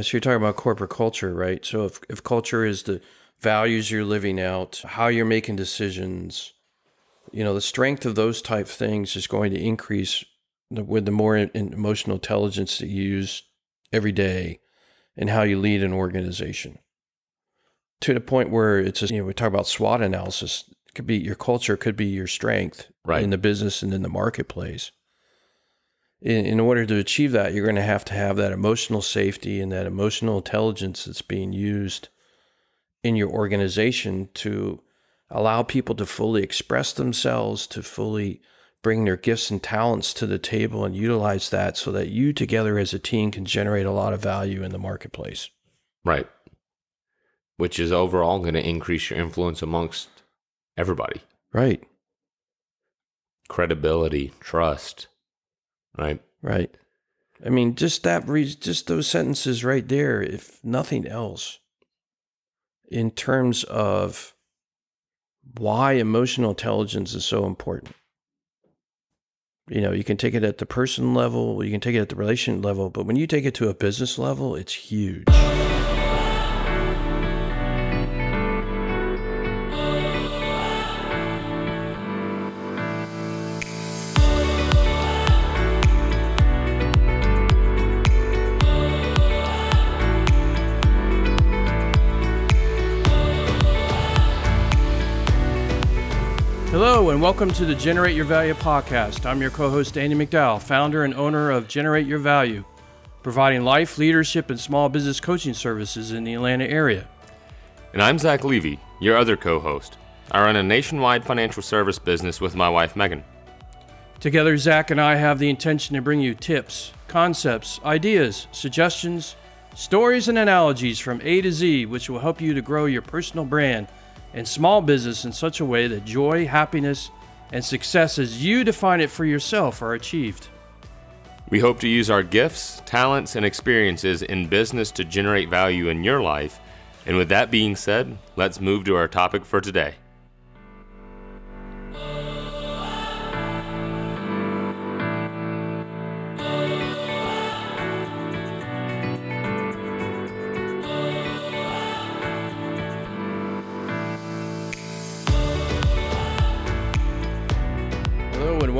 So you're talking about corporate culture, right? So if, if culture is the values you're living out, how you're making decisions, you know, the strength of those type things is going to increase with the more emotional intelligence that you use every day and how you lead an organization. To the point where it's, a, you know, we talk about SWOT analysis. It could be your culture, could be your strength right. in the business and in the marketplace in, in order to achieve that, you're going to have to have that emotional safety and that emotional intelligence that's being used in your organization to allow people to fully express themselves, to fully bring their gifts and talents to the table and utilize that so that you together as a team can generate a lot of value in the marketplace. Right. Which is overall going to increase your influence amongst everybody. Right. Credibility, trust, Right. Right. I mean, just that, just those sentences right there, if nothing else, in terms of why emotional intelligence is so important. You know, you can take it at the person level, you can take it at the relation level, but when you take it to a business level, it's huge. And welcome to the Generate Your Value podcast. I'm your co host, Andy McDowell, founder and owner of Generate Your Value, providing life, leadership, and small business coaching services in the Atlanta area. And I'm Zach Levy, your other co host. I run a nationwide financial service business with my wife, Megan. Together, Zach and I have the intention to bring you tips, concepts, ideas, suggestions, stories, and analogies from A to Z, which will help you to grow your personal brand and small business in such a way that joy, happiness, and success as you define it for yourself are achieved. We hope to use our gifts, talents, and experiences in business to generate value in your life. And with that being said, let's move to our topic for today.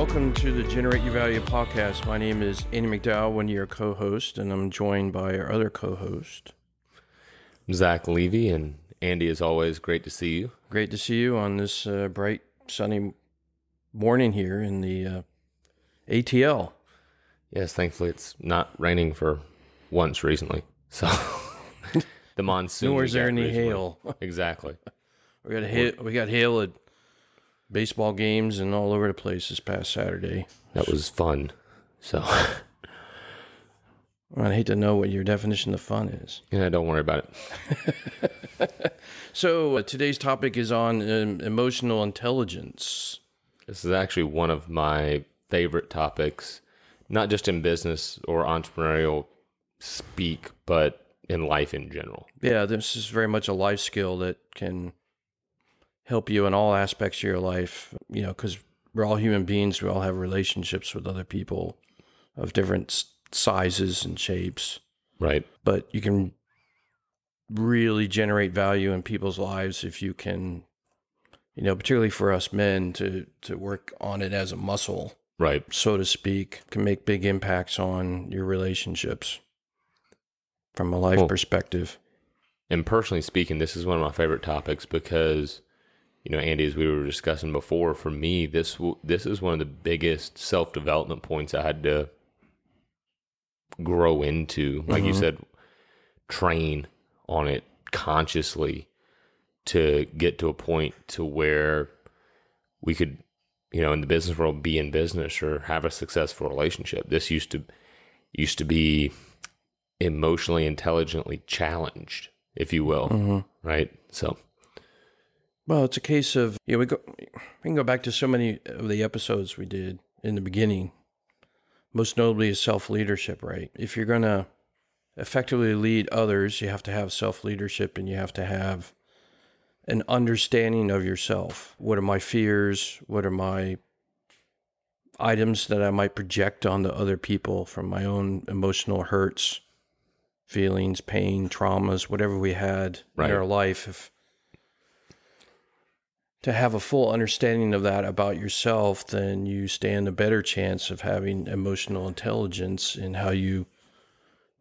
Welcome to the Generate Your Value podcast. My name is Andy McDowell, one of your co hosts, and I'm joined by our other co host, Zach Levy. And Andy, as always, great to see you. Great to see you on this uh, bright, sunny morning here in the uh, ATL. Yes, thankfully it's not raining for once recently. So the monsoon. Nor is there any hail. exactly. We got hail. We got hail at baseball games and all over the place this past Saturday. That was fun. So I hate to know what your definition of fun is. Yeah, don't worry about it. so uh, today's topic is on um, emotional intelligence. This is actually one of my favorite topics, not just in business or entrepreneurial speak, but in life in general. Yeah, this is very much a life skill that can help you in all aspects of your life, you know, because we're all human beings. We all have relationships with other people of different sizes and shapes. Right. But you can really generate value in people's lives if you can, you know, particularly for us men to to work on it as a muscle, right, so to speak, can make big impacts on your relationships from a life well, perspective. And personally speaking, this is one of my favorite topics because you know, Andy, as we were discussing before, for me, this this is one of the biggest self development points I had to grow into. Like mm-hmm. you said, train on it consciously to get to a point to where we could, you know, in the business world, be in business or have a successful relationship. This used to used to be emotionally intelligently challenged, if you will, mm-hmm. right? So well, it's a case of yeah. We go we can go back to so many of the episodes we did in the beginning. Most notably is self leadership, right? If you're gonna effectively lead others, you have to have self leadership and you have to have an understanding of yourself. What are my fears? What are my items that I might project onto other people from my own emotional hurts feelings, pain, traumas, whatever we had Right. in our life. If to have a full understanding of that about yourself, then you stand a better chance of having emotional intelligence in how you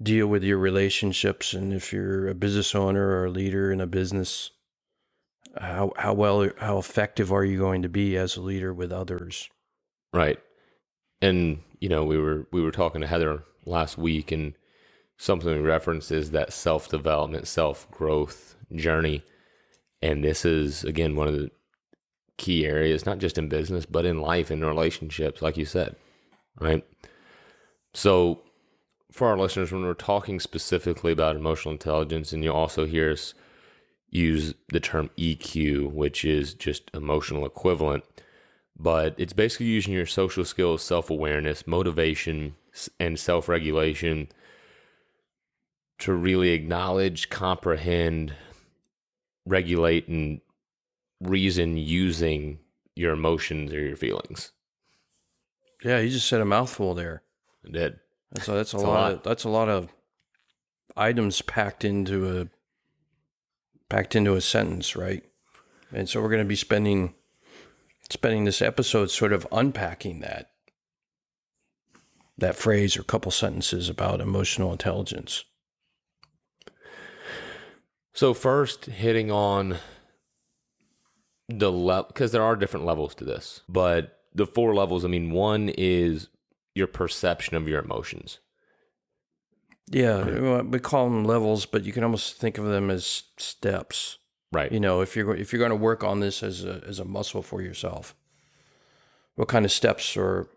deal with your relationships and if you're a business owner or a leader in a business how how well how effective are you going to be as a leader with others Right. And you know, we were we were talking to Heather last week and something we referenced is that self-development, self-growth journey. And this is again one of the key areas not just in business but in life in relationships like you said. Right? So for our listeners when we're talking specifically about emotional intelligence and you'll also hear us use the term EQ, which is just emotional equivalent but it's basically using your social skills, self awareness, motivation, and self regulation to really acknowledge, comprehend, regulate, and reason using your emotions or your feelings. yeah you just said a mouthful there I did. that's a, that's a lot, lot. Of, that's a lot of items packed into a packed into a sentence right and so we're going to be spending spending this episode sort of unpacking that that phrase or couple sentences about emotional intelligence So, first, hitting on the level, because there are different levels to this, but the four levels I mean, one is your perception of your emotions. Yeah, we call them levels, but you can almost think of them as steps. Right. You know, if you're if you're going to work on this as a as a muscle for yourself, what kind of steps or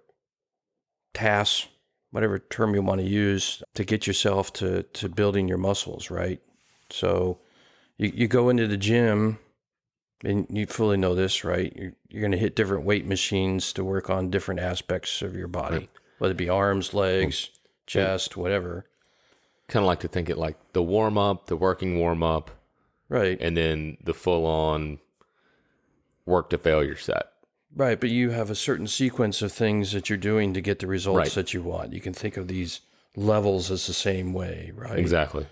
tasks, whatever term you want to use, to get yourself to to building your muscles, right? So, you you go into the gym, and you fully know this, right? You're you're going to hit different weight machines to work on different aspects of your body, Right. whether it be arms, legs, mm. chest, whatever. kind of like to think it like the warm up, the working warm up, Right. and then the full on work to failure set. Right, but you have a certain sequence of things that you're doing to get the results Right. that you want. You can think of these levels as the same way, right? Exactly.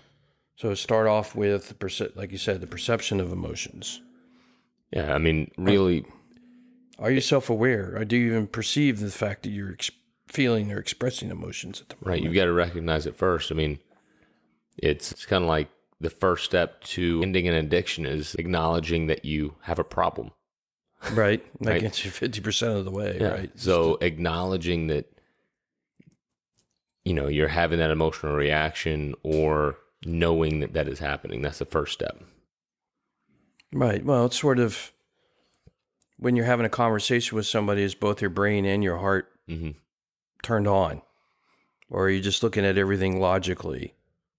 So start off with, the perce- like you said, the perception of emotions. Yeah. I mean, really, Are you self-aware, or do you even perceive the fact that you're ex- feeling or expressing emotions at the moment? right. You've got to recognize it first. I mean, it's, it's kind of like the first step to ending an addiction is acknowledging that you have a problem. Right, that Right. gets you fifty percent of the way, right? So acknowledging that, you know, you're having that emotional reaction or knowing that that is happening. That's the first step. Right. Well, it's sort of when you're having a conversation with somebody, is both your brain and your heart hmm turned on, or are you just looking at everything logically,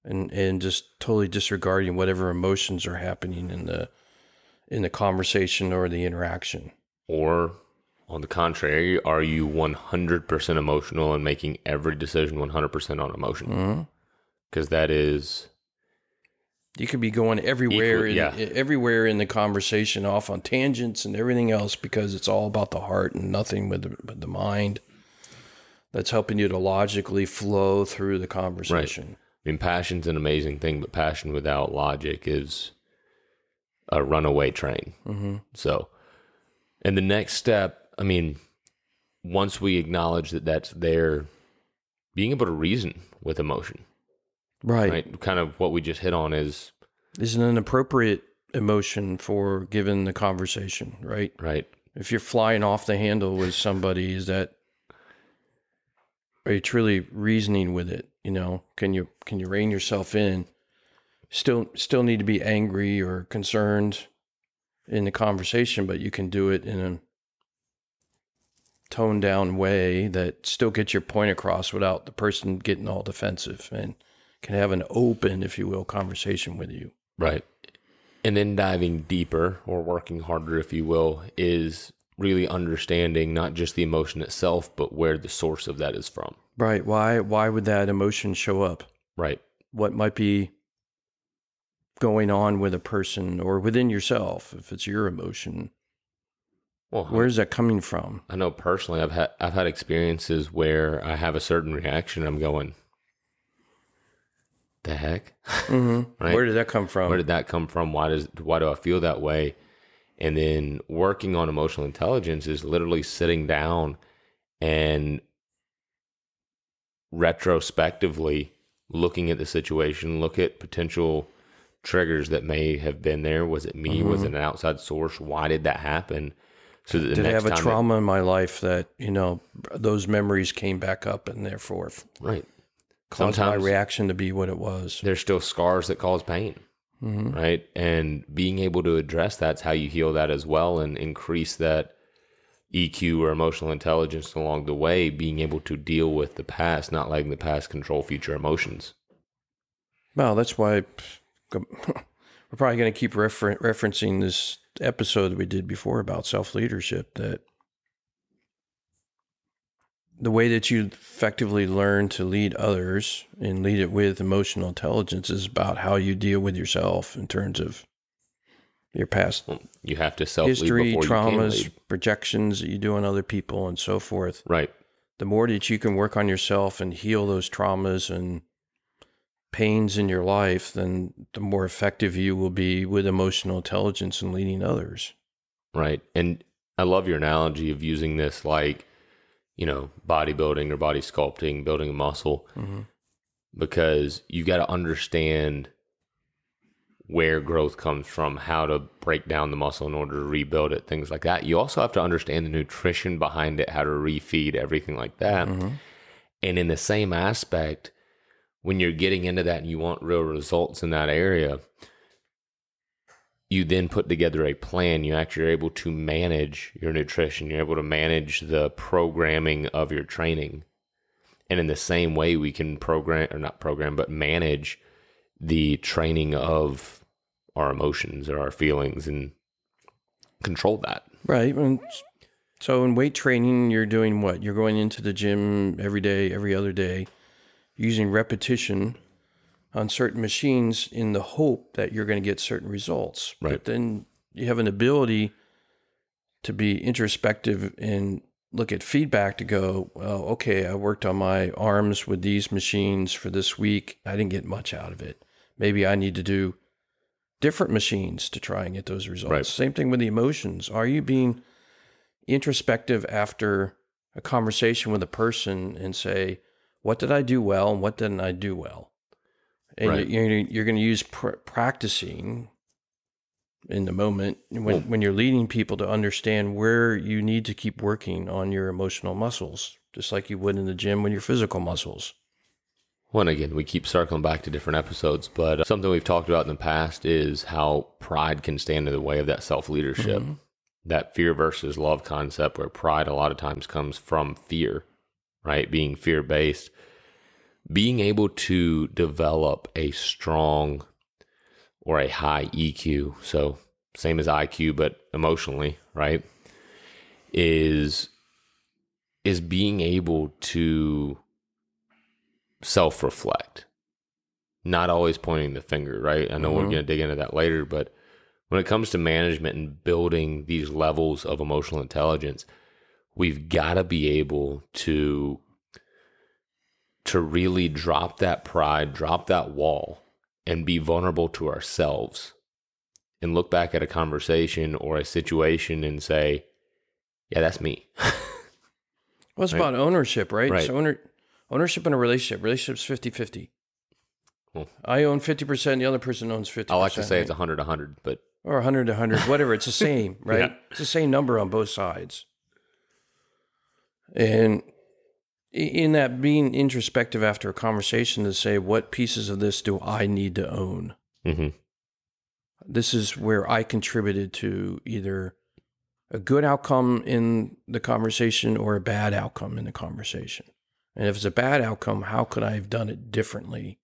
and and just totally disregarding whatever emotions are happening in the in the conversation or the interaction? Or on the contrary, are you 100% emotional and making every decision 100% on emotion? Mm-hmm. Because that is, You could be going everywhere, Equal- in, everywhere in the conversation, off on tangents and everything else, because it's all about the heart and nothing with the, with the mind. That's helping you to logically flow through the conversation. I mean, passion's an amazing thing, but passion without logic is a runaway train. Mm-hmm. So, and the next step, I mean, once we acknowledge that that's there, being able to reason with emotion, Right. right? Kind of what we just hit on is, Is an appropriate emotion for given the conversation, right? right? If you're flying off the handle with somebody, is that are you truly reasoning with it? You know, can you can you rein yourself in? Still still need to be angry or concerned in the conversation, but you can do it in a toned down way that still gets your point across without the person getting all defensive and can have an open, if you will, conversation with you. Right. And then diving deeper or working harder, if you will, is really understanding not just the emotion itself, but where the source of that is from. Right. Why why would that emotion show up? Right. What might be going on with a person or within yourself if it's your emotion? Well, Where's that coming from? I know personally, I've had I've had experiences where I have a certain reaction. I'm going, the heck? Mm-hmm. Right. Where did that come from? Where did that come from? Why does why do I feel that way? And then working on emotional intelligence is literally sitting down and retrospectively looking at the situation, look at potential triggers that may have been there. Was it me? Was it an outside source? Why did that happen? So that did I have a trauma in my life that you know those memories came back up and therefore right. Caused my reaction to be what it was? there's still scars that cause pain, Mm-hmm. right? And being able to address that's how you heal that as well and increase that EQ or emotional intelligence along the way, being able to deal with the past, not letting the past control future emotions. Well, that's why we're probably going to keep refer- referencing this episode that we did before about self leadership. That the way that you effectively learn to lead others and lead it with emotional intelligence is about how you deal with yourself in terms of your past you have to self history, before you can traumas, projections that you do on other people, and so forth. Right. The more that you can work on yourself and heal those traumas and pains in your life, then the more effective you will be with emotional intelligence and leading others. Right. And I love your analogy of using this like, you know, bodybuilding or body sculpting, building a muscle, Mhm. because you got to understand where growth comes from, how to break down the muscle in order to rebuild it, things like that. You also have to understand the nutrition behind it, how to refeed, everything like that. Mhm. And in the same aspect, when you're getting into that and you want real results in that area, you then put together a plan. You actually are able to manage your nutrition. You're able to manage the programming of your training. And in the same way, we can program, or not program, but manage the training of our emotions or our feelings and control that. Right. And so in weight training, you're doing what? You're going into the gym every day, every other day, using repetition on certain machines in the hope that you're going to get certain results. Right. But then you have an ability to be introspective and look at feedback to go, well, okay, I worked on my arms with these machines for this week. I didn't get much out of it. Maybe I need to do different machines to try and get those results. Right. Same thing with the emotions. Are you being introspective after a conversation with a person and say, what did I do well and what didn't I do well? And Right. you're, you're, you're going to use pr- practicing in the moment when, when you're leading people to understand where you need to keep working on your emotional muscles, just like you would in the gym with your physical muscles. Well, and again, we keep circling back to different episodes, but uh, something we've talked about in the past is how pride can stand in the way of that self leadership. That fear versus love concept, where pride a lot of times comes from fear, right? Being fear based. Being able to develop a strong or a high EQ, so same as IQ, but emotionally, right? Is is being able to self reflect, not always pointing the finger, right? I know we're Mhm. going to dig into that later, but when it comes to management and building these levels of emotional intelligence, we've got to be able to to really drop that pride, drop that wall and be vulnerable to ourselves and look back at a conversation or a situation and say, yeah, that's me. Well, it's Right. about ownership, right? Right. So owner, ownership in a relationship. Relationship's 50-50. Well- I own 50%, the other person owns 50%. I like to say right? it's 100 100, but or 100 to 100, whatever. It's the same, right? Yeah. It's the same number on both sides. And in that being introspective after a conversation to say, what pieces of this do I need to own? mhm. This is where I contributed to either a good outcome in the conversation or a bad outcome in the conversation. And if it's a bad outcome, how could I have done it differently?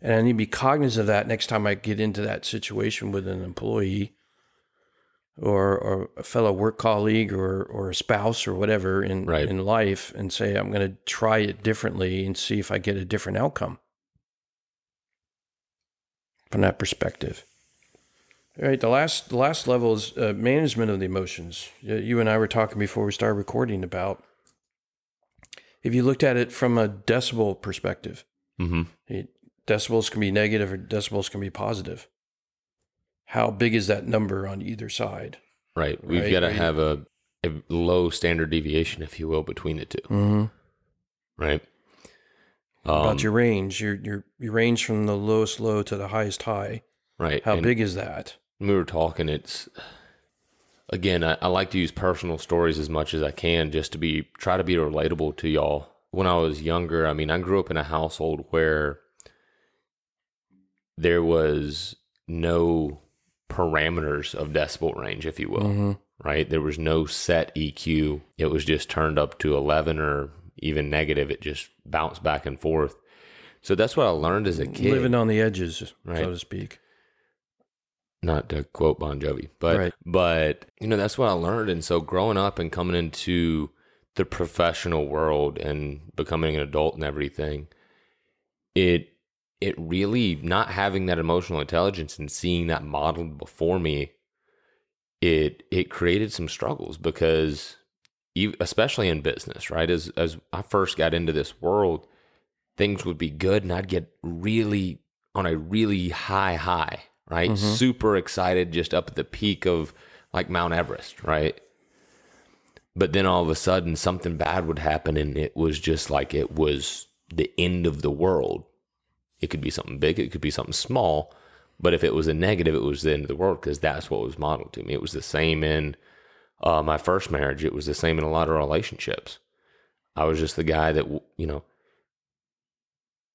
And I need to be cognizant of that next time I get into that situation with an employee or, or a fellow work colleague or, or a spouse or whatever in, Right. in life and say, I'm going to try it differently and see if I get a different outcome from that perspective. All right, the last the last level is uh, management of the emotions. You- and I were talking before we started recording about if you looked at it from a decibel perspective, Mhm. it, decibels can be negative or decibels can be positive. How big is that number on either side? Right. We've Right, got to have a, a low standard deviation, if you will, between the 2 Mm-hmm. Right. About Um, your range, your your your range from the lowest low to the highest high. right. How and big is that? we were talking, it's again, I, I like to use personal stories as much as I can just to be try to be relatable to y'all. When I was younger, I mean, I grew up in a household where there was no parameters of decibel range, if you will. Mm-hmm. right? There was no set EQ. It was just turned up to 11 or even negative. It just bounced back and forth. So that's what I learned as a kid. Living on the edges, Right. so to speak. Not to quote Bon Jovi, but Right. but you know that's what I learned. And so growing up and coming into the professional world and becoming an adult and everything, it it really not having that emotional intelligence and seeing that modeled before me, it it created some struggles because especially in business, right? As as I first got into this world, things would be good and I'd get really on a really high high, right? Mhm. Super excited just up at the peak of like Mount Everest, right? But then all of a sudden something bad would happen and it was just like it was the end of the world. It could be something big, it could be something small, but if it was a negative, it was the end of the world because that's what was modeled to me. It was the same in uh, my first marriage. It was the same in a lot of relationships. I was just the guy that you know.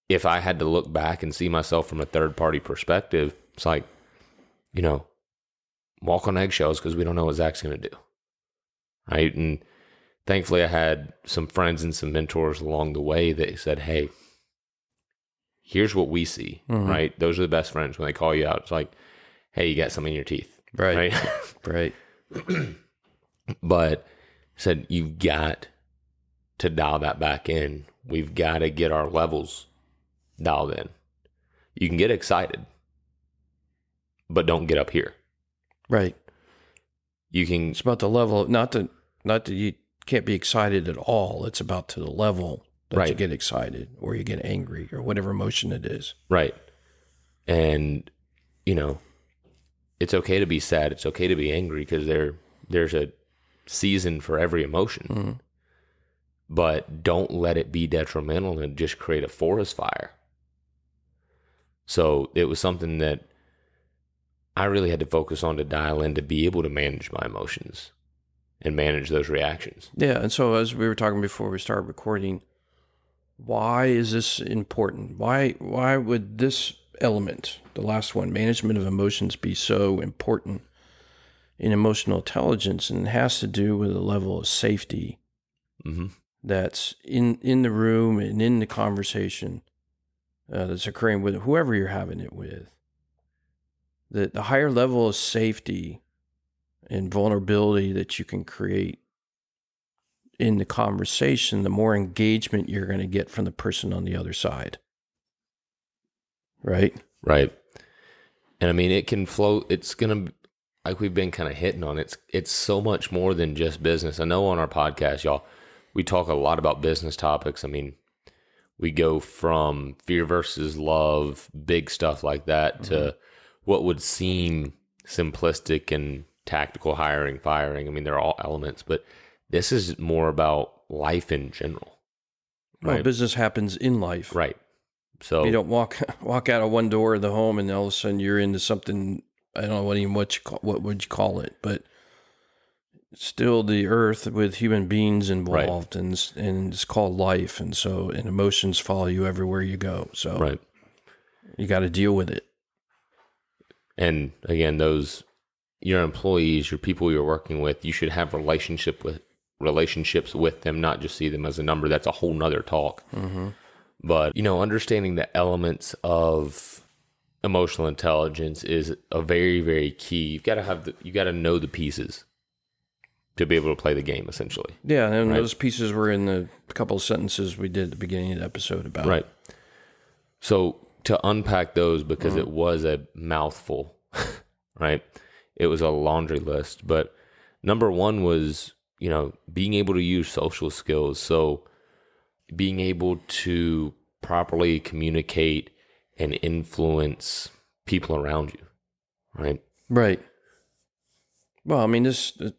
If I had to look back and see myself from a third party perspective, it's like, you know, walk on eggshells because we don't know what Zach's going to do, right? And thankfully, I had some friends and some mentors along the way that said, "Hey, here's what we see." Mhm. Right? Those are the best friends when they call you out. It's like, "Hey, you got something in your teeth." Right. right? Right. but said you've got to dial that back in. We've got to get our levels dialed in. You can get excited, but don't get up here. Right. You can It's about the level. Not that not that you can't be excited at all. It's about to the level that you get excited or you get angry or whatever emotion it is. right, and you know, it's okay to be sad. It's okay to be angry because there there's a season for every emotion. Mhm. but don't let it be detrimental and just create a forest fire. So it was something that I really had to focus on to dial in to be able to manage my emotions and manage those reactions. Yeah, and so as we were talking before we started recording, why is this important? Why why would this element, the last one, management of emotions, be so important in emotional intelligence? And it has to do with a level of safety hmm that's in in the room and in the conversation uh, that's occurring with whoever you're having it with. The the higher level of safety and vulnerability that you can create in the conversation, the more engagement you're going to get from the person on the other side. Right? Right. And I mean, it can flow. It's going to, like we've been kind of hitting on, it's, it's so much more than just business. I know on our podcast, y'all, we talk a lot about business topics. I mean, we go from fear versus love, big stuff like that, to mm-hmm. what would seem simplistic and tactical hiring, firing. I mean, they're all elements, but this is more about life in general. Well, business happens in life. Right. So, You don't walk walk out of one door of the home and all of a sudden you're into something. I don't know what even what you call, what would you call it, but still the earth with human beings involved, and it's- and it's called life, and so and emotions follow you everywhere you go. So right. you got to deal with it. And again, those your employees, your people you're working with, you should have relationship with relationships with them, not just see them as a number. That's a whole nother talk. Mm-hmm. But you know, understanding the elements of emotional intelligence is a very, very key. You've got to have the, you got to know the pieces to be able to play the game, essentially. Yeah, and Right. those pieces were in the couple of sentences we did at the beginning of the episode about Right. So to unpack those because it was a mouthful, right? It was a laundry list, but number 1 was, you know, being able to use social skills. So being able to properly communicate and influence people around you, right? Right. Well, I mean, this uh,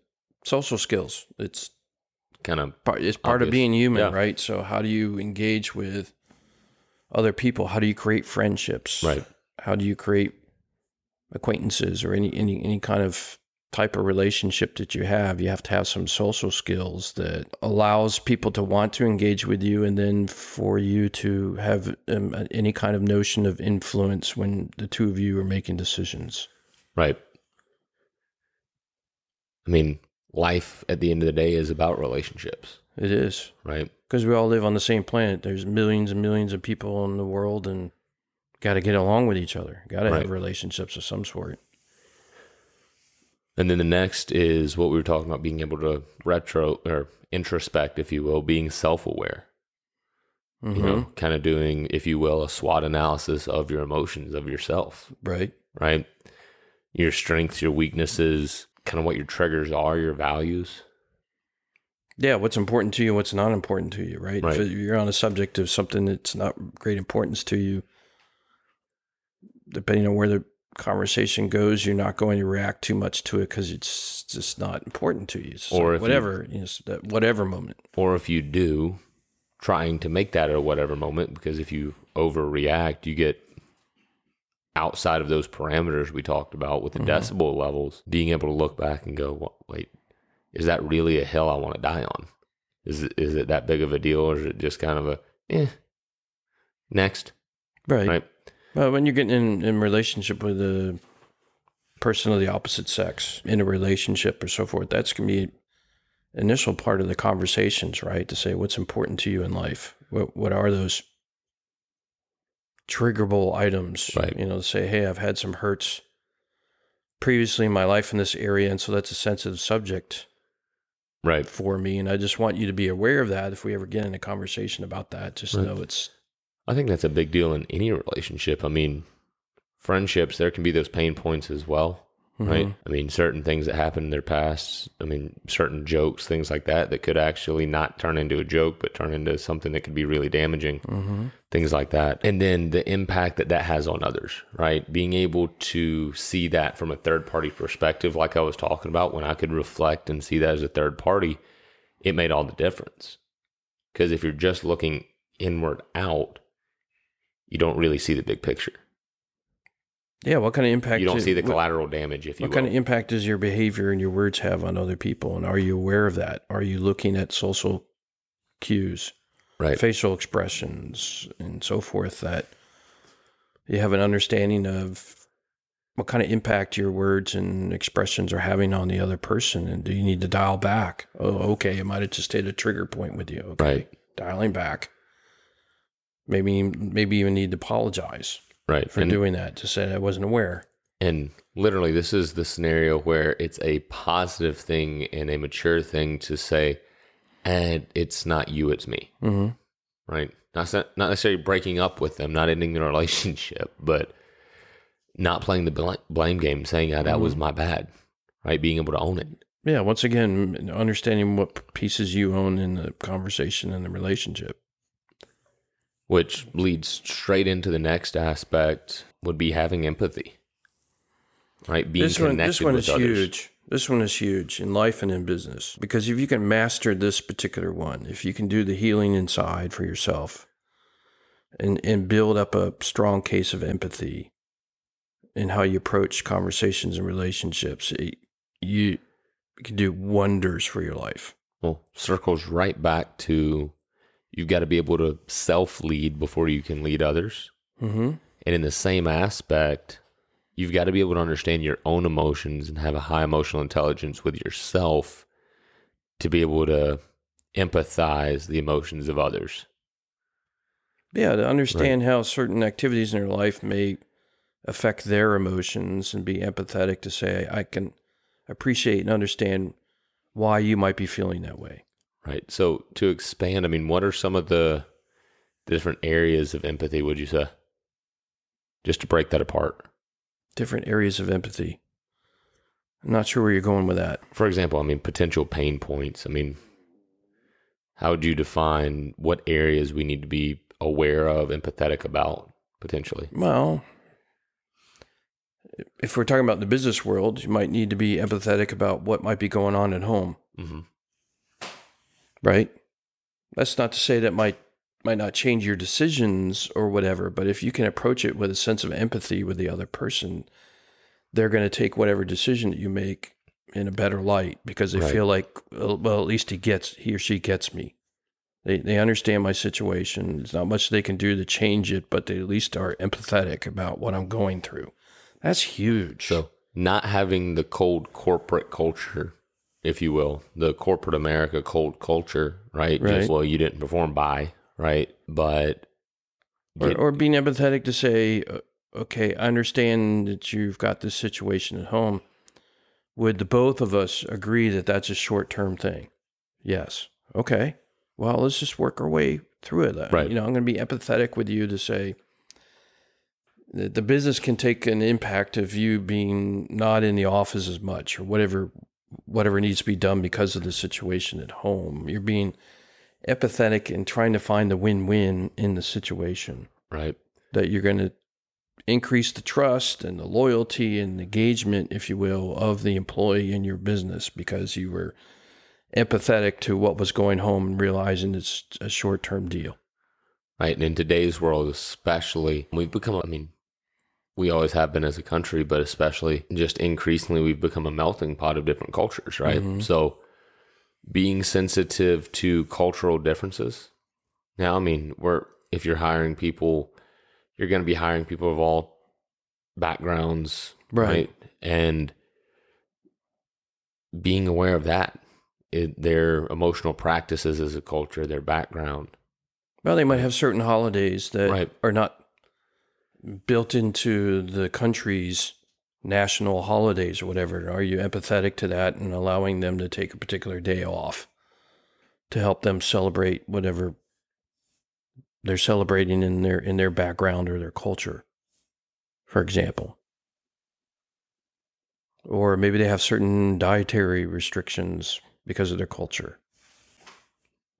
social skills. It's Kind of part. It's part of being human, Yeah. right? So, how do you engage with other people? How do you create friendships? right, How do you create acquaintances or any any any kind of type of relationship that you have? You have to have some social skills that allows people to want to engage with you, and then for you to have um, any kind of notion of influence when the two of you are making decisions. right. I mean, life at the end of the day is about relationships, It is. right? because we all live on the same planet. There's millions and millions of people in the world, and got to get along with each other. Got to Right. have relationships of some sort. And then the next is what we were talking about being able to retro or introspect, if you will, being self aware. Mhm. You know, kind of doing, if you will, a SWOT analysis of your emotions, of yourself, right? right? Your strengths, your weaknesses, kind of what your triggers are, your values. Yeah, what's important to you, what's not important to you, right? Right. If you're on a subject of something that's not great importance to you, depending on where the conversation goes, you're not going to react too much to it because it's just not important to you. So Or if you- whatever, you know, that whatever moment. Or if you do, trying to make that at whatever moment, because if you overreact, you get outside of those parameters we talked about with the decibel levels, being able to look back and go, wait, is that really a hill I want to die on? Is it, is it that big of a deal, or is it just kind of a, eh, next, Right. right? Well, when you're getting in, in relationship with a person of the opposite sex in a relationship or so forth, that's going to be initial part of the conversations, right? To say what's important to you in life. What what are those triggerable items? Right. You know, to say, hey, I've had some hurts previously in my life in this area, and so that's a sensitive subject Right. for me, and I just want you to be aware of that. If we ever get in a conversation about that, just Right. know it's I think that's a big deal in any relationship. I mean, friendships, there can be those pain points as well. right? Mhm. I mean, certain things that happened in their past, I mean, certain jokes, things like that, that could actually not turn into a joke, but turn into something that could be really damaging, Mhm. things like that. And then the impact that that has on others, right? Being able to see that from a third party perspective, like I was talking about, when I could reflect and see that as a third party, it made all the difference. Because if you're just looking inward out, you don't really see the big picture. yeah. What kind of impact? You don't do- see the what- collateral damage, if you What will. kind of impact does your behavior and your words have on other people? And are you aware of that? Are you looking at social cues, right. facial expressions, and so forth that you have an understanding of what kind of impact your words and expressions are having on the other person? And do you need to dial back? Oh, okay. It might have just hit a trigger point with you. Okay. Right. Dialing back. Maybe, maybe even need to apologize Right. for And- doing that to say I wasn't aware. And literally, this is the scenario where it's a positive thing and a mature thing to say, and it's not you, it's me. hmm Right. Not, not necessarily breaking up with them, not ending the relationship, but not playing the bl- blame game, saying, yeah, that was mm-hmm. my bad. Right. Being able to own it. Yeah, once again, understanding what pieces you own in the conversation and the relationship. Which leads straight into the next aspect would be having empathy. Right. Being this one, connected this one is others. huge. This one is huge in life and in business because if you can master this particular one, if you can do the healing inside for yourself, and and build up a strong case of empathy in how you approach conversations and relationships, it, you can do wonders for your life. Well, circles right back to you've got to be able to self lead before you can lead others. Mm-hmm. And in the same aspect, you've got to be able to understand your own emotions and have a high emotional intelligence with yourself to be able to empathize the emotions of others. Yeah, to understand how certain activities in their life may affect their emotions and be empathetic to say, I can appreciate and understand why you might be feeling that way. Right. So to expand, I mean, what are some of the, the different areas of empathy, would you say? Just to break that apart. Different areas of empathy. I'm not sure where you're going with that. for example, I mean, potential pain points. I mean, how would you define what areas we need to be aware of, empathetic about potentially. Well, if we're talking about the business world, you might need to be empathetic about what might be going on at home, hmm right? That's not to say that might might not change your decisions or whatever, but if you can approach it with a sense of empathy with the other person, they're going to take whatever decision that you make in a better light because they Right. feel like well, well, at least he gets he or she gets me. They they understand my situation. There's not much they can do to change it, but they at least are empathetic about what I'm going through. That's huge. So not having the cold corporate culture, if you will, the corporate America cold culture, right? Right. Just well, you didn't perform by, right? But or, get- or being empathetic to say, okay, I understand that you've got this situation at home. Would the both of us agree that that's a short term thing? Yes. Okay. Well, let's just work our way through it. Right. You know, I'm going to be empathetic with you to say that the business can take an impact of you being not in the office as much or whatever whatever needs to be done because of the situation at home. You're being empathetic and trying to find the win-win in the situation right, that you're going to increase the trust and the loyalty and engagement, if you will, of the employee in your business because you were empathetic to what was going home and realizing it's a short term deal. right. And in today's world, especially, we've become. I mean, we always have been as a country, but especially just increasingly, we've become a melting pot of different cultures, right? Mhm. So, being sensitive to cultural differences. Now, I mean, we're if you're hiring people, you're going to be hiring people of all backgrounds, Right. right? And being aware of that, it, their emotional practices as a culture, their background, Well, they might have certain holidays that Right. are not built into the country's national holidays or whatever. Are you empathetic to that and allowing them to take a particular day off to help them celebrate whatever they're celebrating in their in their background or their culture, for example? Or maybe they have certain dietary restrictions because of their culture.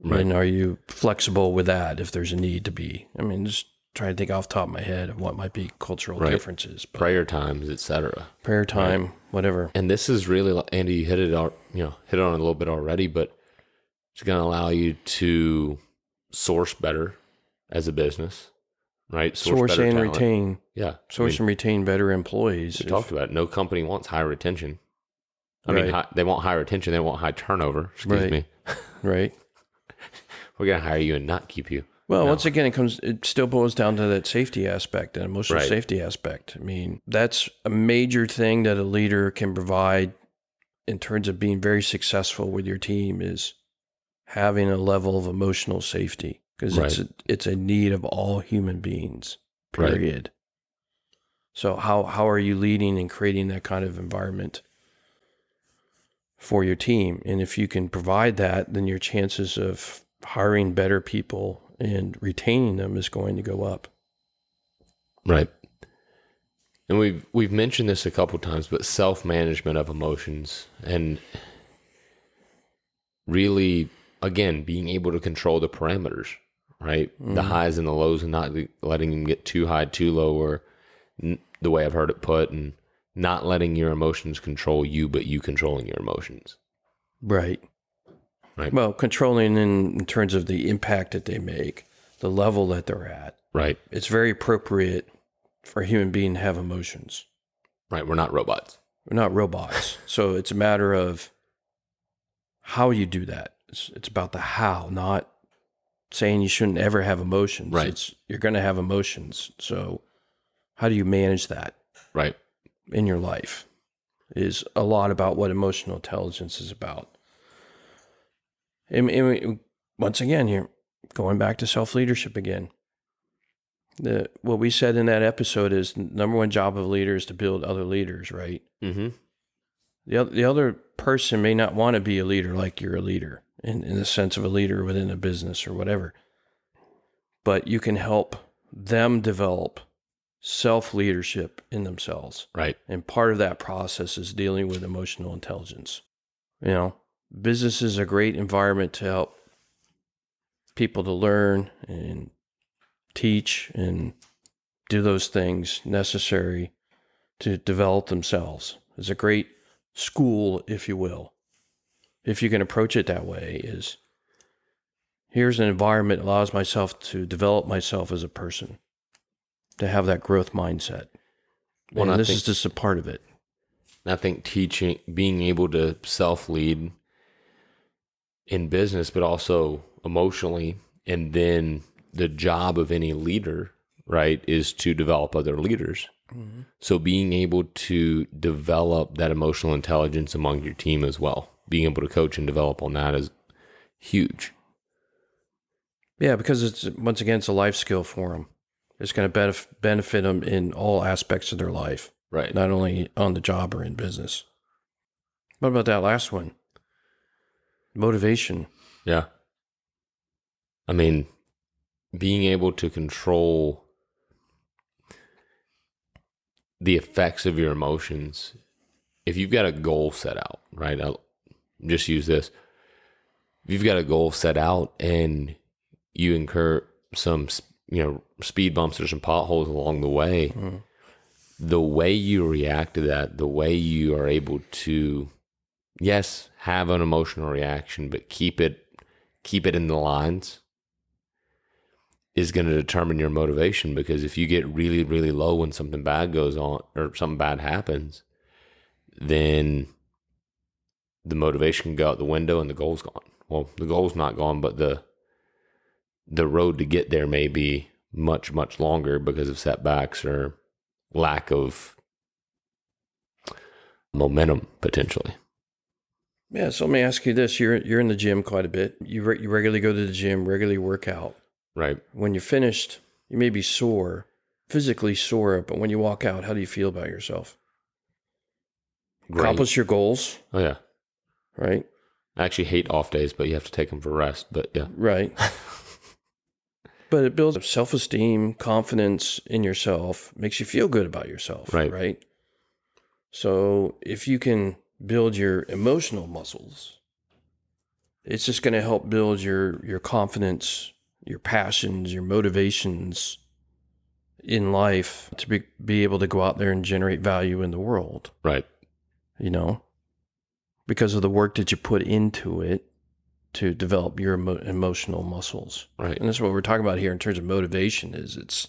right? And are you flexible with that if there's a need to be? I mean, just trying to think off the top of my head of what might be cultural Right. differences. But prayer times, etc. prayer time, whatever. And this is really, Andy, you hit it, al- you know, hit on it a little bit already, but it's going to allow you to source better as a business, right? Source, better and talent. retain. Yeah, Source I mean, and retain better employees. we if- talked about it. no company wants high retention. I mean, high, they want high retention. They want high turnover. Excuse Right. me. right. We're going to hire you and not keep you. Well, No. once again, it comes. It still boils down to that safety aspect, and emotional Right. safety aspect. I mean, that's a major thing that a leader can provide in terms of being very successful with your team is having a level of emotional safety because it's a, it's a need of all human beings. Right. Period. So how how are you leading and creating that kind of environment for your team? And if you can provide that, then your chances of hiring better people and retaining them is going to go up. Right. And we've we've mentioned this a couple times, but self management of emotions and really again being able to control the parameters, right? The mm-hmm. highs and the lows, and not letting them get too high, too low, or the way I've heard it put, and not letting your emotions control you, but you controlling your emotions. Right. Right. Well, controlling in, in terms of the impact that they make, the level that they're at. Right. It's very appropriate for a human being to have emotions. Right. We're not robots. We're not robots. so it's a matter of how you do that. It's, it's about the how, not saying you shouldn't ever have emotions. Right. It's, you're going to have emotions. So how do you manage that Right. in your life is a lot about what emotional intelligence is about. And, and we- once again, here, going back to self leadership again. The, what we said in that episode is the number one job of a leader is to build other leaders, right? Mm-hmm. the other, the other person may not want to be a leader like you're a leader in, in the sense of a leader within a business or whatever. But you can help them develop self leadership in themselves. Right. And part of that process is dealing with emotional intelligence. You know, business is a great environment to help people to learn and teach and do those things necessary to develop themselves. It's a great school, if you will. If you can approach it that way, is here's an environment that allows myself to develop myself as a person, to have that growth mindset. Well, and this think- is just a part of it. I think teaching, being able to self lead in business, but also emotionally, and then the job of any leader, right, is to develop other leaders. Mm-hmm. So being able to develop that emotional intelligence among your team as well, being able to coach and develop on that is huge. Yeah, because it's once again it's a life skill for them. It's going to benef- benefit them in all aspects of their life, Right. not only on the job or in business. What about that last one? Motivation. Yeah. I mean, being able to control the effects of your emotions. If you've got a goal set out, right? I'll just use this. If you've got a goal set out and you incur some, you know, speed bumps or some potholes along the way, mm. the way you react to that, the way you are able to, yes, have an emotional reaction, but keep it keep it in the lines is going to determine your motivation. Because if you get really really low when something bad goes on or something bad happens then the motivation can go out the window and the goal's gone. Well the goal's not gone but the the road to get there may be much much longer because of setbacks or lack of momentum potentially Yeah, so let me ask you this: you're you're in the gym quite a bit. You re- you regularly go to the gym, regularly work out. right When you're finished, you may be sore, physically sore, but when you walk out, how do you feel about yourself? Great. Accomplish your goals, oh yeah right? I actually hate off days, but you have to take them for rest. But yeah, Right. but it builds up self esteem, confidence in yourself, makes you feel good about yourself. Right. Right. So if you can build your emotional muscles, it's just going to help build your your confidence, your passions, your motivations in life to be, be able to go out there and generate value in the world, right, you know, because of the work that you put into it to develop your emo- emotional muscles. right, And that's what we're talking about here in terms of motivation is it's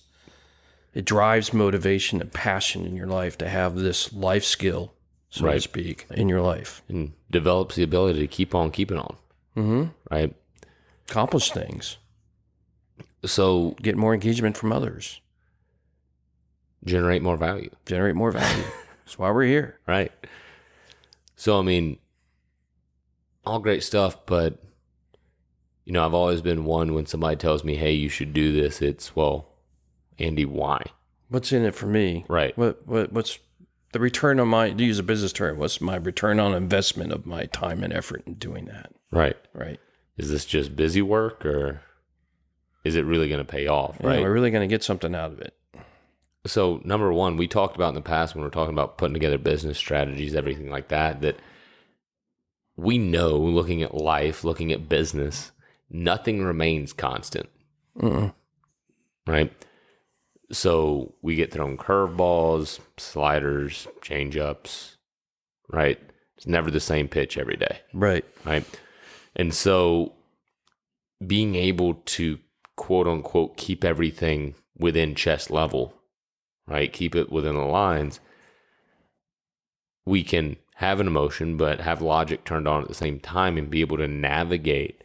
it drives motivation and passion in your life to have this life skill, so to Right. speak, in your life. and develops the ability to keep on keeping on. Mm-hmm. Right. Accomplish things, So get more engagement from others, generate more value. generate more value. that's why we're here. Right. So I mean, all great stuff, but you know, I've always been one when somebody tells me, "Hey, you should do this." It's well, Andy, why? What's in it for me? Right. What what what's the return on my to use a business term? What's my return on investment of my time and effort in doing that? Right. Right. Is this just busy work, or is it really going to pay off? Yeah, Right. we're really going to get something out of it. So, number one, we talked about in the past when we're talking about putting together business strategies, everything like that, that we know looking at life, looking at business, nothing remains constant, Mm-mm. right? So, we get thrown curveballs, sliders, change ups, right? It's never the same pitch every day Right. right? And so being able to quote unquote keep everything within chest level, right? Keep it within the lines. We can have an emotion, but have logic turned on at the same time and be able to navigate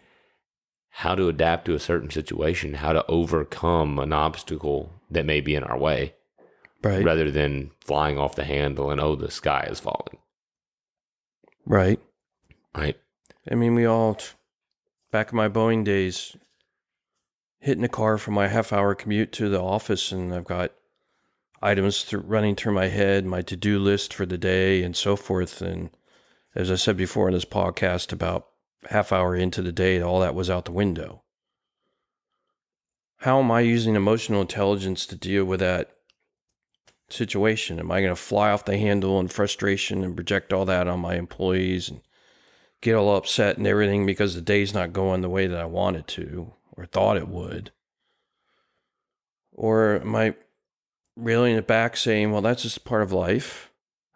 how to adapt to a certain situation, how to overcome an obstacle that may be in our way, Right. rather than flying off the handle and, oh, the sky is falling, Right. right? I mean, we all, back in my Boeing days, hitting the car for my half hour commute to the office, and I've got items th- running through my head, my to do list for the day, and so forth. And as I said before in this podcast, about half hour into the day, all that was out the window. How am I using emotional intelligence to deal with that situation? Am I going to fly off the handle in frustration and project all that on my employees and get all upset and everything because the day's not going the way that I wanted to or thought it would? Or am I reeling it back, saying, well, that's just part of life.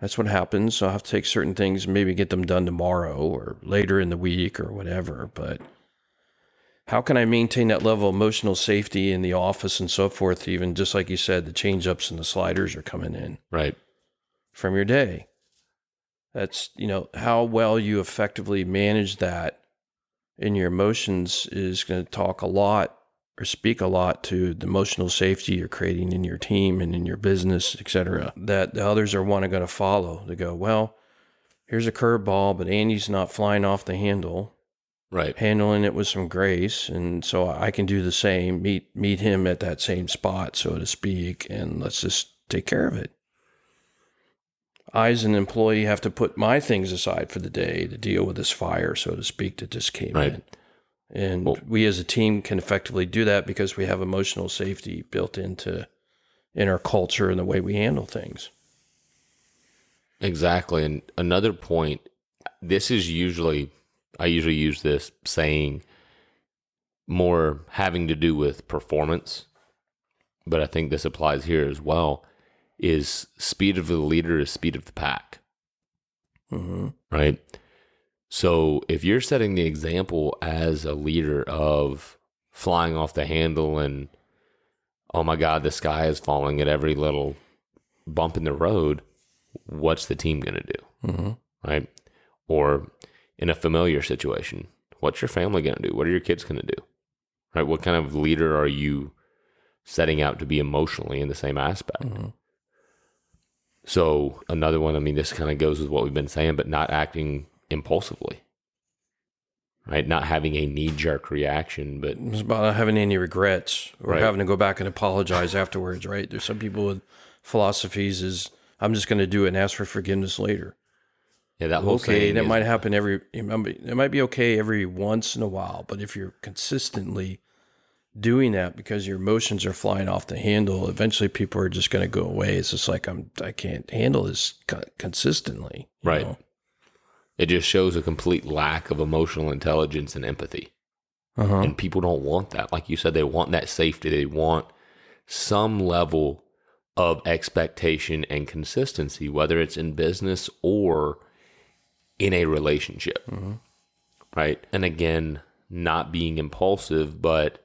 That's what happens. So I have to take certain things, maybe get them done tomorrow or later in the week or whatever. But how can I maintain that level of emotional safety in the office and so forth? Even just like you said, the change ups and the sliders are coming in Right. from your day. That's, you know, how well you effectively manage that in your emotions is going to talk a lot or speak a lot to the emotional safety you're creating in your team and in your business, et cetera, that the others are one are going to follow. They go, well, here's a curveball, but Andy's not flying off the handle, Right. handling it with some grace. And so I can do the same, meet, meet him at that same spot, so to speak, and let's just take care of it. I, as an employee, have to put my things aside for the day to deal with this fire, so to speak, that just came Right. in. And Well- we as a team can effectively do that because we have emotional safety built into in our culture and the way we handle things. Exactly. And another point, this is usually, I usually use this saying more having to do with performance, but I think this applies here as well, is speed of the leader is speed of the pack, hmm right? So if you're setting the example as a leader of flying off the handle and, oh my God, the sky is falling at every little bump in the road, what's the team going to do? hmm right? Or in a familiar situation, what's your family going to do? What are your kids going to do? Right? What kind of leader are you setting out to be emotionally in the same aspect? hmm So, another one, I mean, this kind of goes with what we've been saying, but not acting impulsively, right? Not having a knee jerk reaction, but It's about not having any regrets or Right. having to go back and apologize afterwards, right? There's some people with philosophies is I'm just going to do it and ask for forgiveness later. yeah, that whole okay, that is- might happen every. It might be- it might be okay every once in a while, but if you're consistently doing that because your emotions are flying off the handle, eventually people are just going to go away. It's just like I'm. I can't handle this consistently. Right. know? It just shows a complete lack of emotional intelligence and empathy. Uh-huh. And people don't want that. Like you said, they want that safety. They want some level of expectation and consistency, whether it's in business or in a relationship. Right. And again, not being impulsive, but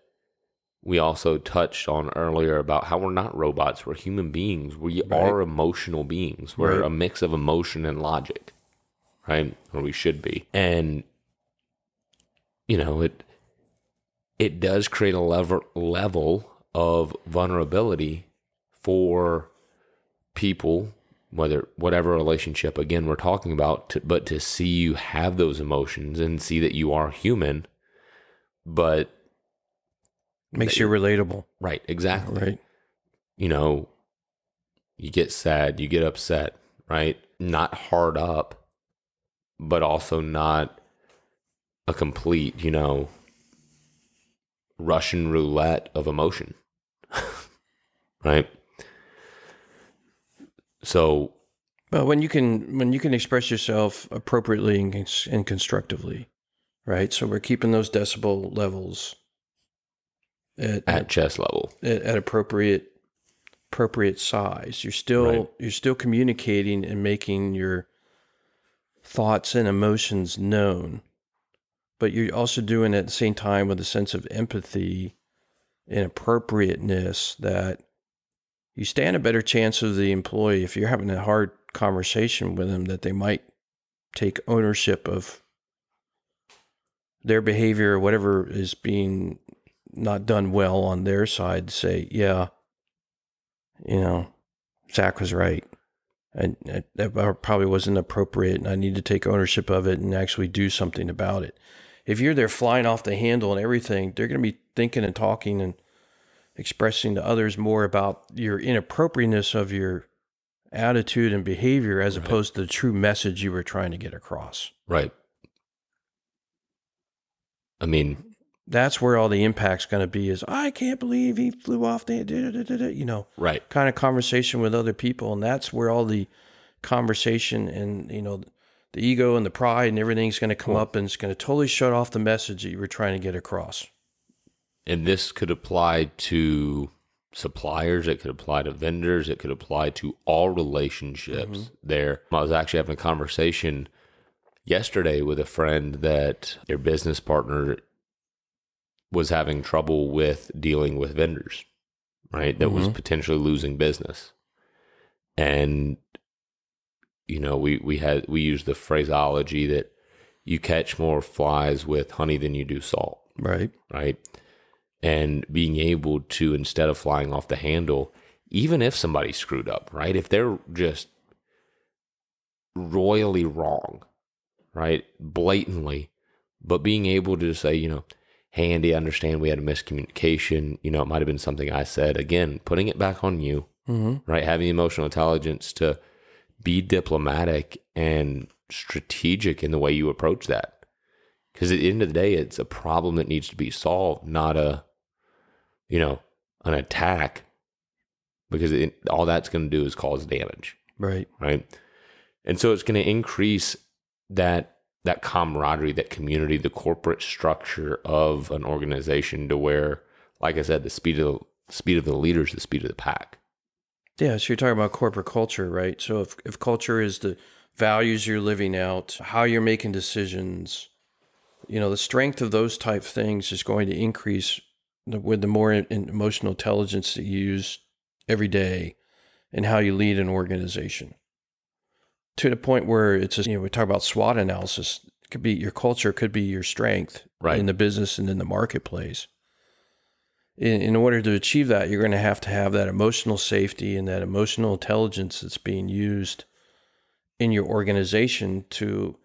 we also touched on earlier about how we're not robots. We're human beings. We are emotional beings. We're Right. a mix of emotion and logic, right? Or we should be. And, you know, it, it does create a level level of vulnerability for people whether whatever relationship again we're talking about to, but to see you have those emotions and see that you are human but Makes you relatable, right exactly right? you know you get sad you get upset right not hard up but also not a complete you know russian roulette of emotion right so But when you can when you can express yourself appropriately and, cons- and constructively, right? So we're keeping those decibel levels at, at chest level at, at appropriate appropriate size. You're still Right. you're still communicating and making your thoughts and emotions known, but you're also doing it at the same time with a sense of empathy and appropriateness that you stand a better chance of the employee if you're having a hard conversation with them that they might take ownership of their behavior or whatever is being not done well on their side say yeah you know zach was right and that- that probably wasn't appropriate and i need to take ownership of it and actually do something about it if you're there flying off the handle and everything they're going to be thinking and talking and expressing to others more about your inappropriateness of your attitude and behavior as Right. opposed to the true message you were trying to get across. right i mean That's where all the impact's going to be is I can't believe he flew off the da- da- da- da," you know right kind of conversation with other people and that's where all the conversation and you know the ego and the pride and everything's going to come Cool. up and it's going to totally shut off the message that you were trying to get across. and this could apply to suppliers, it could apply to vendors, it could apply to all relationships mm-hmm. there. I was actually having a conversation yesterday with a friend that their business partner was having trouble with dealing with vendors, right? That was mm-hmm. potentially losing business. And you know, we we had we used the phraseology that you catch more flies with honey than you do salt Right. right? And being able to, instead of flying off the handle, even if somebody screwed up, right? If they're just royally wrong, right? Blatantly, but being able to say, you know, hey, Andy, I understand we had a miscommunication. You know, it might have been something I said. Again, putting it back on you, Mm-hmm. right? Having emotional intelligence to be diplomatic and strategic in the way you approach that. Because at the end of the day, it's a problem that needs to be solved, not a, you know, an attack. Because it, all that's going to do is cause damage, Right. right? And so it's going to increase that that camaraderie, that community, the corporate structure of an organization to where, like I said, the speed of the speed of the leader is the speed of the pack. Yeah, so you're talking about corporate culture, right? So if, if culture is the values you're living out, how you're making decisions, you know, the strength of those type things is going to increase with the more emotional intelligence that you use every day and how you lead an organization. To the point where it's just, you know, we talk about SWOT analysis. It could be your culture, could be your strength Right. in the business and in the marketplace in, in order to achieve that, you're going to have to have that emotional safety and that emotional intelligence that's being used in your organization to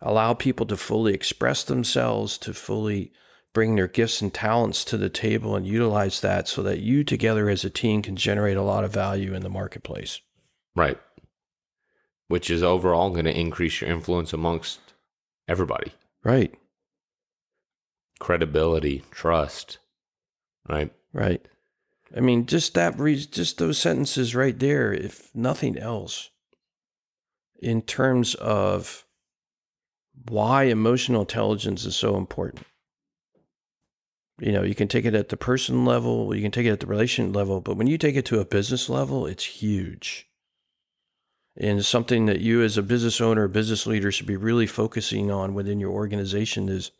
allow people to fully express themselves, to fully bring their gifts and talents to the table and utilize that so that you together as a team can generate a lot of value in the marketplace. Right. Which is overall going to increase your influence amongst everybody. Right, Credibility, trust. Right. right. I mean, just that, re- just those sentences right there, if nothing else, in terms of why emotional intelligence is so important. You know, you can take it at the person level, you can take it at the relation level, but when you take it to a business level, it's huge. And something that you as a business owner, business leader should be really focusing on within your organization is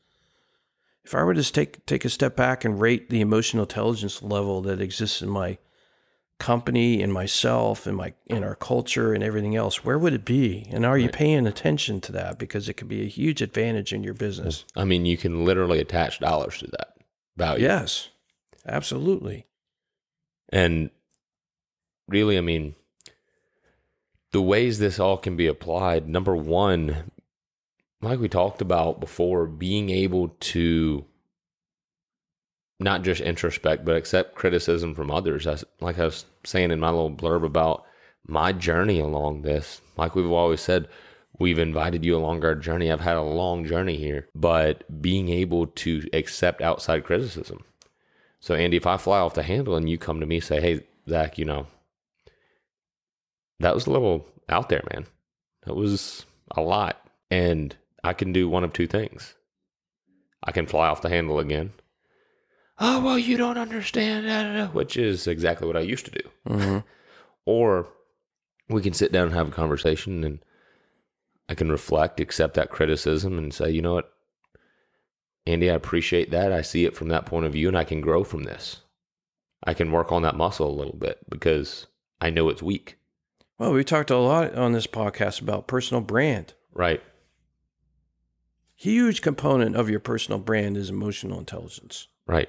if I were to take take a step back and rate the emotional intelligence level that exists in my company and myself and my in our culture and everything else, where would it be? And are you paying attention to that? Because it could be a huge advantage in your business. I mean, you can literally attach dollars to that value. Yes, absolutely. And really, I mean, the ways this all can be applied number one, like we talked about before, being able to not just introspect, but accept criticism from others. Like I was saying in my little blurb about my journey along this, like we've always said, we've invited you along our journey. I've had a long journey here, but being able to accept outside criticism. So, Andy, if I fly off the handle and you come to me say, "Hey, Zach, you know, that was a little out there, man. That was a lot," and I can do one of two things. I can fly off the handle again. Oh well, you don't understand, da, da, da," which is exactly what I used to do. hmm Or we can sit down and have a conversation, and I can reflect, accept that criticism, and say, you know what, Andy, I appreciate that. I see it from that point of view, and I can grow from this. I can work on that muscle a little bit because I know it's weak. Well, we talked a lot on this podcast about personal brand. Right. Huge component of your personal brand is emotional intelligence. Right.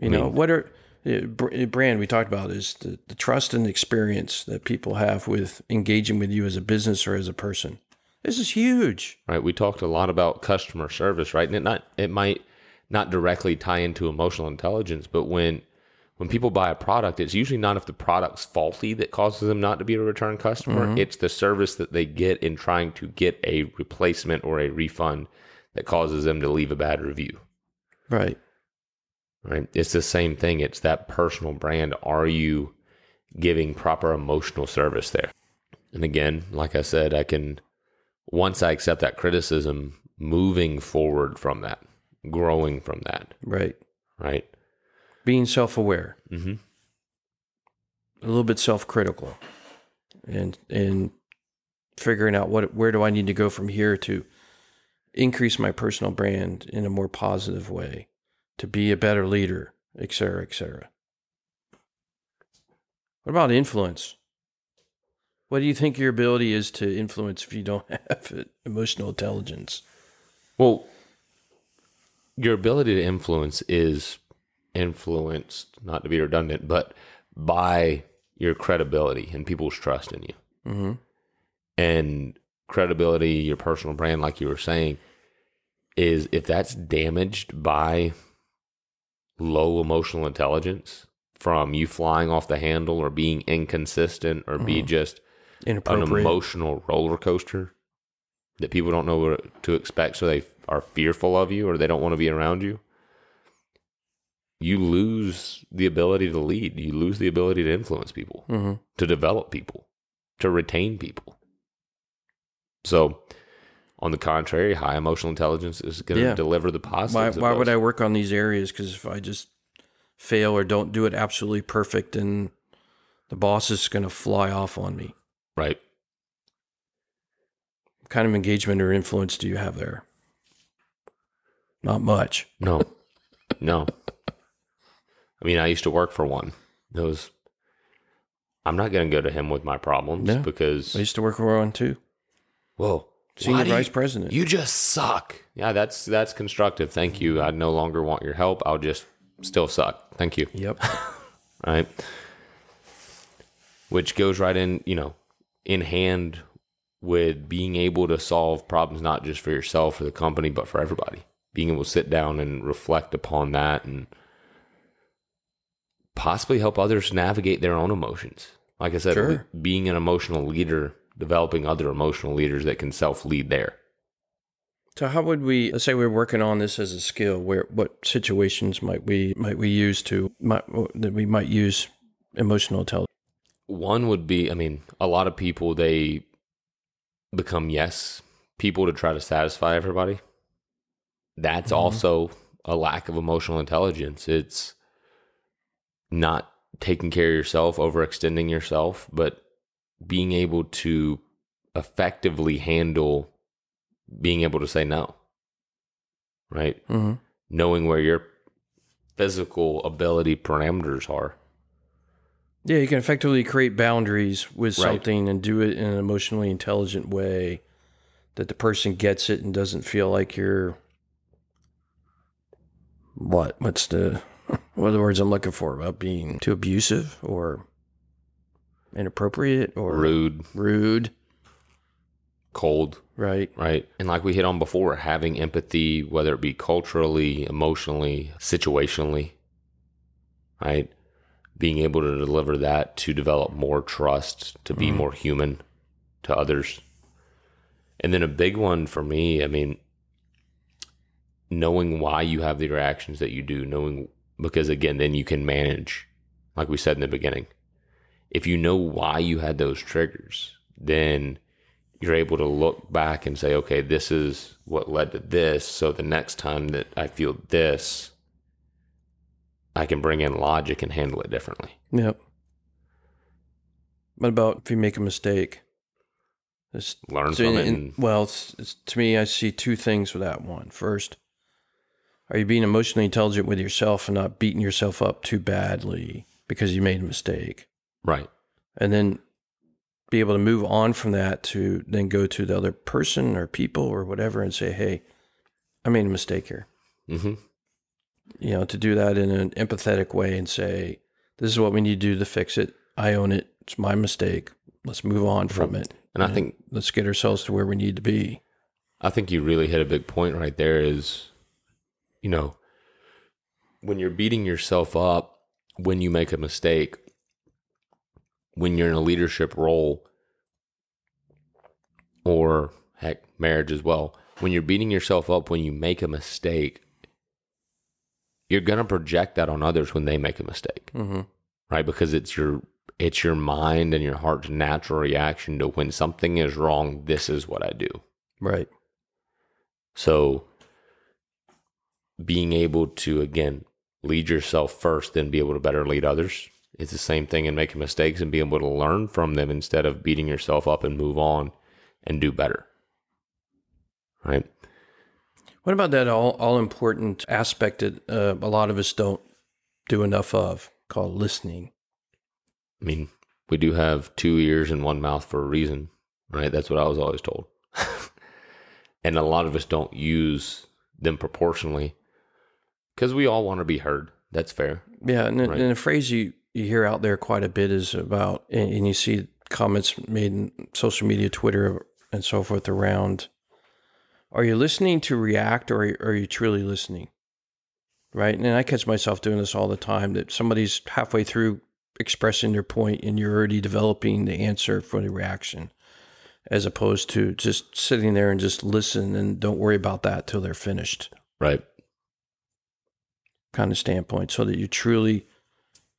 You I know, what are br- uh, brand we talked about is the, the trust and experience that people have with engaging with you as a business or as a person. This is huge. Right. We talked a lot about customer service, right? And it not it might not directly tie into emotional intelligence, but when when people buy a product, it's usually not if the product's faulty that causes them not to be a return customer. Mm-hmm. It's the service that they get in trying to get a replacement or a refund that causes them to leave a bad review. Right. Right. It's the same thing. It's that personal brand. Are you giving proper emotional service there? And again, like I said, I can once I accept that criticism, moving forward from that, growing from that, Right. right? Being self aware. Mm-hmm. a little bit self-critical and and figuring out what where do I need to go from here to increase my personal brand in a more positive way, to be a better leader, et cetera, et cetera. What about influence? What do you think your ability is to influence if you don't have it, emotional intelligence? Well, your ability to influence is influenced, not to be redundant, but by your credibility and people's trust in you. Mm-hmm. And credibility, your personal brand, like you were saying, is if that's damaged by low emotional intelligence from you flying off the handle or being inconsistent or be just an emotional roller coaster that people don't know what to expect, so they are fearful of you or they don't want to be around you. You lose the ability to lead. You lose the ability to influence people, mm-hmm. to develop people, to retain people. So, on the contrary, high emotional intelligence is going to Yeah. deliver the Why, why would. I work on these areas? Because if I just fail or don't do it absolutely perfect, then the boss is going to fly off on me. Right. What kind of engagement or influence do you have there? Not much. No, no. I mean, I used to work for one. It was. I'm not going to go to him with my problems No. because I used to work for one too. whoa, Senior why do vice you- president. You just suck. Yeah, that's that's constructive. Thank you. I no longer want your help. I'll just still suck. Thank you. Yep. Right. Which goes right in, you know, in hand with being able to solve problems not just for yourself or the company, but for everybody. Being able to sit down and reflect upon that and possibly help others navigate their own emotions. Like I said, Sure. being an emotional leader, developing other emotional leaders that can self lead there. So how would we let's say we're working on this as a skill where what situations might we might we use to might, that we might use emotional intelligence? One would be, I mean, a lot of people they become yes people to try to satisfy everybody. That's Mhm. also a lack of emotional intelligence. It's not taking care of yourself, overextending yourself, but being able to effectively handle being able to say no. Right? Mm-hmm. Knowing where your physical ability parameters are. Yeah, you can effectively create boundaries with Right. something and do it in an emotionally intelligent way that the person gets it and doesn't feel like you're what? What's the what are the words I'm looking for about being too abusive or inappropriate or Rude, rude, cold, right? right? And like we hit on before, having empathy, whether it be culturally, emotionally, situationally, right? Being able to deliver that to develop more trust, to be Mhm. more human to others. And then a big one for me, I mean, knowing why you have the reactions that you do, knowing because again, then you can manage, like we said in the beginning. If you know why you had those triggers, then you're able to look back and say, okay, this is what led to this. So the next time that I feel this, I can bring in logic and handle it differently. Yep. What about if you make a mistake? This- Learn so from in- it. And, well, it's, it's, to me, I see two things with that one. First, are you being emotionally intelligent with yourself and not beating yourself up too badly because you made a mistake? right. And then be able to move on from that to then go to the other person or people or whatever and say, hey, I made a mistake here. hmm You know, to do that in an empathetic way and say, this is what we need to do to fix it. I own it. It's my mistake. Let's move on from it. And I think let's get ourselves to where we need to be. I think you really hit a big point right there is, you know, when you're beating yourself up when you make a mistake, when you're in a leadership role, or heck, marriage as well, when you're beating yourself up when you make a mistake, you're going to project that on others when they make a mistake, Mm-hmm. right? Because it's your it's your mind and your heart's natural reaction to when something is wrong, this is what I do. Right. So being able to again lead yourself first, then be able to better lead others it's the same thing in making mistakes and being able to learn from them instead of beating yourself up and move on and do better. Right? What about that all, all important aspect that uh, a lot of us don't do enough of called listening? I mean, we do have two ears and one mouth for a reason, right? That's what I was always told. and a lot of us don't use them proportionally because we all want to be heard. That's fair. Yeah, and, Right. and a phrase you, you hear out there quite a bit is about, and, and you see comments made in social media, Twitter, and so forth around are you listening to react or are you truly listening? Right. And I catch myself doing this all the time that somebody's halfway through expressing their point and you're already developing the answer for the reaction as opposed to just sitting there and just listen and don't worry about that till they're finished Right. Kind of standpoint so that you truly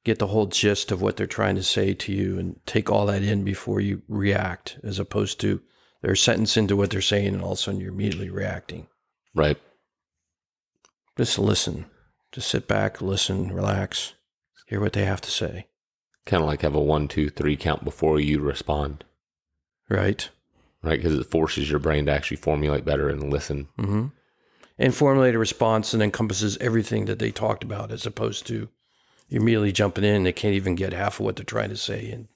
get the whole gist of what they're trying to say to you and take all that in before you react as opposed to they're sentence into what they're saying and all of a sudden you're immediately reacting Right. just listen just sit back listen relax hear what they have to say Kind of like have a one, two, three count before you respond, right right? Because it forces your brain to actually formulate better and listen. mm-hmm. And formulate a response and encompasses everything that they talked about as opposed to immediately jumping in and they can't even get half of what they're trying to say and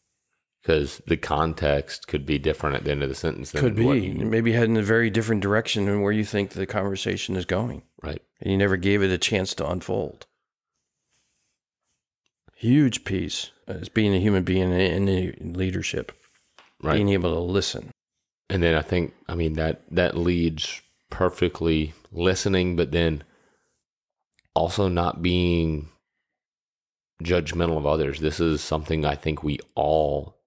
Because the context could be different at the end of the sentence than could what be you- maybe head in a very different direction than where you think the conversation is going. Right. and you never gave it a chance to unfold. Huge piece as being a human being in in leadership. Right. being able to listen. And then I think, I mean, that that leads perfectly listening, but then also not being judgmental of others. This is something I think we all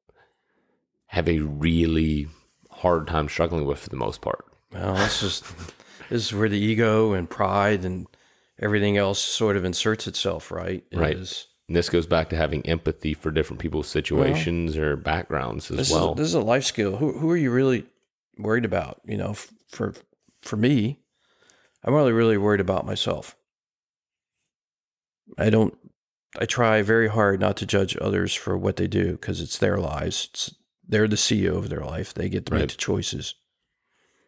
have a really hard time struggling with for the most part. well this is this is where the ego and pride and everything else sort of inserts itself right Right. Is- And this goes back to having empathy for different people's situations or backgrounds as this well. is this is a life skill. Who who are you really worried about? You know, f- for for me, I'm really really worried about myself. I don't. I try very hard not to judge others for what they do because it's their lives. It's, they're the CEO of their life. They get to Right. make the choices.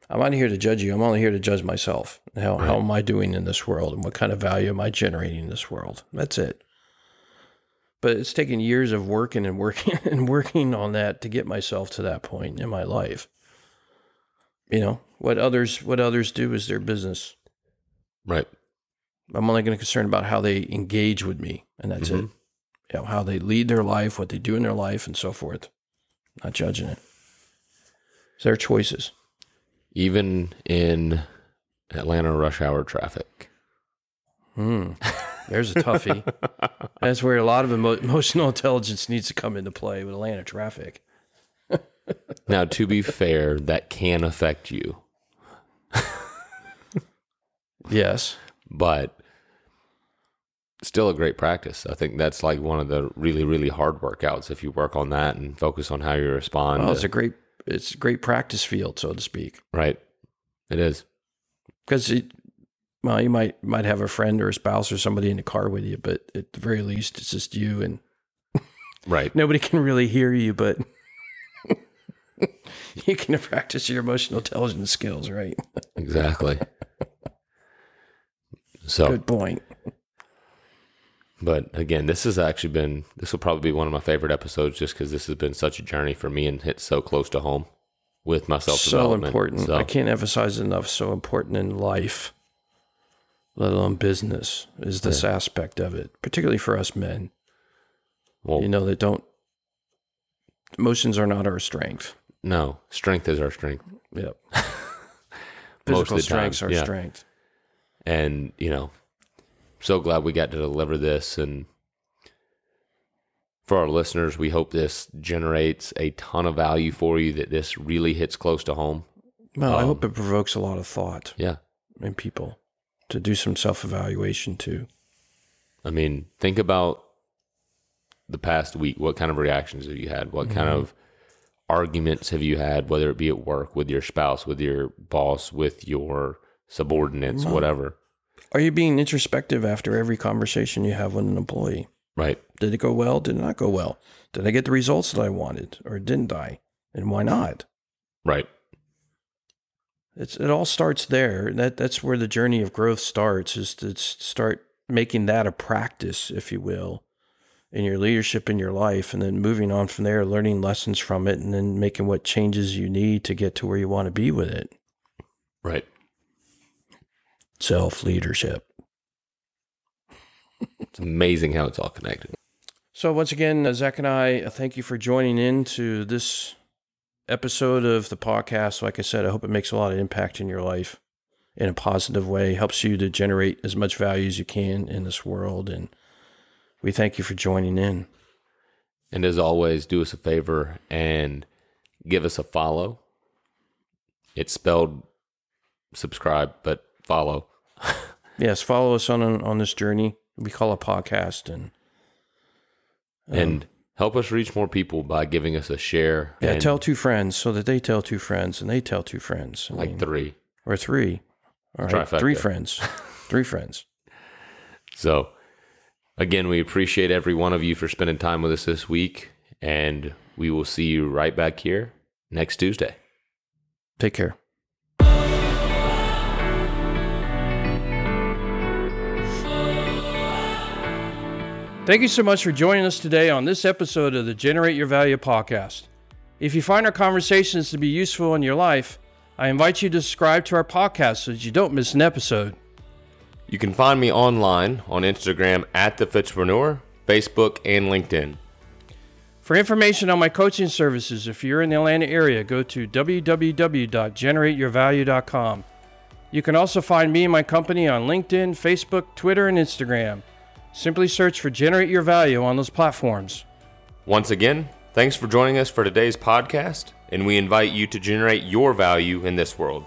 I'm not here to judge you. I'm only here to judge myself. How how am I doing in this world, and what kind of value am I generating in this world? That's it but it's taken years of working and working and working on that to get myself to that point in my life you know what others what others do is their business right. i'm only going to concern about how they engage with me and that's it Mhm. you know how they lead their life what they do in their life and so forth not judging it it's their choices Even in Atlanta rush hour traffic. hmm. there's a toughie that's where a lot of emo- emotional intelligence needs to come into play with atlanta traffic Now, to be fair, that can affect you, yes but still a great practice. I think that's like one of the really, really hard workouts. If you work on that and focus on how you respond, well, to- it's a great it's a great practice field so to speak right? It is. because well you might might have a friend or a spouse or somebody in the car with you but at the very least it's just you and Right. nobody can really hear you but you can practice your emotional intelligence skills right Exactly. So, good point but again, this has actually been, this will probably be one of my favorite episodes just because this has been such a journey for me and hit so close to home with myself. so important i can't emphasize enough so important in life let alone business is this aspect of it particularly for us men Well, you know that don't emotions are not our strength no, strength is our strength. Yep. Physical time, strength's our yeah. strength. And you know so glad we got to deliver this. And for our listeners we hope this generates a ton of value for you that this really hits close to home. Well, I Um, hope it provokes a lot of thought yeah. in people to do some self evaluation too. i mean think about the past week. What kind of reactions have you had? What kind of arguments have you had whether it be at work with your spouse with your boss with your subordinates whatever Are you being introspective after every conversation you have with an employee? Right. Did it go well? Did it not go well? Did I get the results that I wanted or didn't I? And why not? Right. It's, it all starts there. That that's where the journey of growth starts. Is to start making that a practice, if you will, in your leadership in your life, and then moving on from there, learning lessons from it, and then making what changes you need to get to where you want to be with it. Right. Self leadership. It's amazing how it's all connected. So once again, Zach and I uh, thank you for joining in to this episode of the podcast. Like I said, I hope it makes a lot of impact in your life in a positive way, helps you to generate as much value as you can in this world. And we thank you for joining in. And as always, do us a favor and give us a follow. It's spelled subscribe, but follow. yes, follow us on on this journey. We call a podcast and um, and help us reach more people by giving us a share. Yeah, tell two friends so that they tell two friends and they tell two friends. I like mean, three or three. All right, three friends, three friends. So, again, we appreciate every one of you for spending time with us this week, and we will see you right back here next Tuesday. Take care. Thank you so much for joining us today on this episode of the Generate Your Value podcast. If you find our conversations to be useful in your life, I invite you to subscribe to our podcast so that you don't miss an episode. You can find me online on Instagram at the Fitzpreneur, Facebook, and LinkedIn. For information on my coaching services, if you're in the Atlanta area, go to www.generateyourvalue.com. You can also find me and my company on LinkedIn, Facebook, Twitter, and Instagram. Simply search for Generate Your Value on those platforms. Once again, thanks for joining us for today's podcast, and we invite you to generate your value in this world.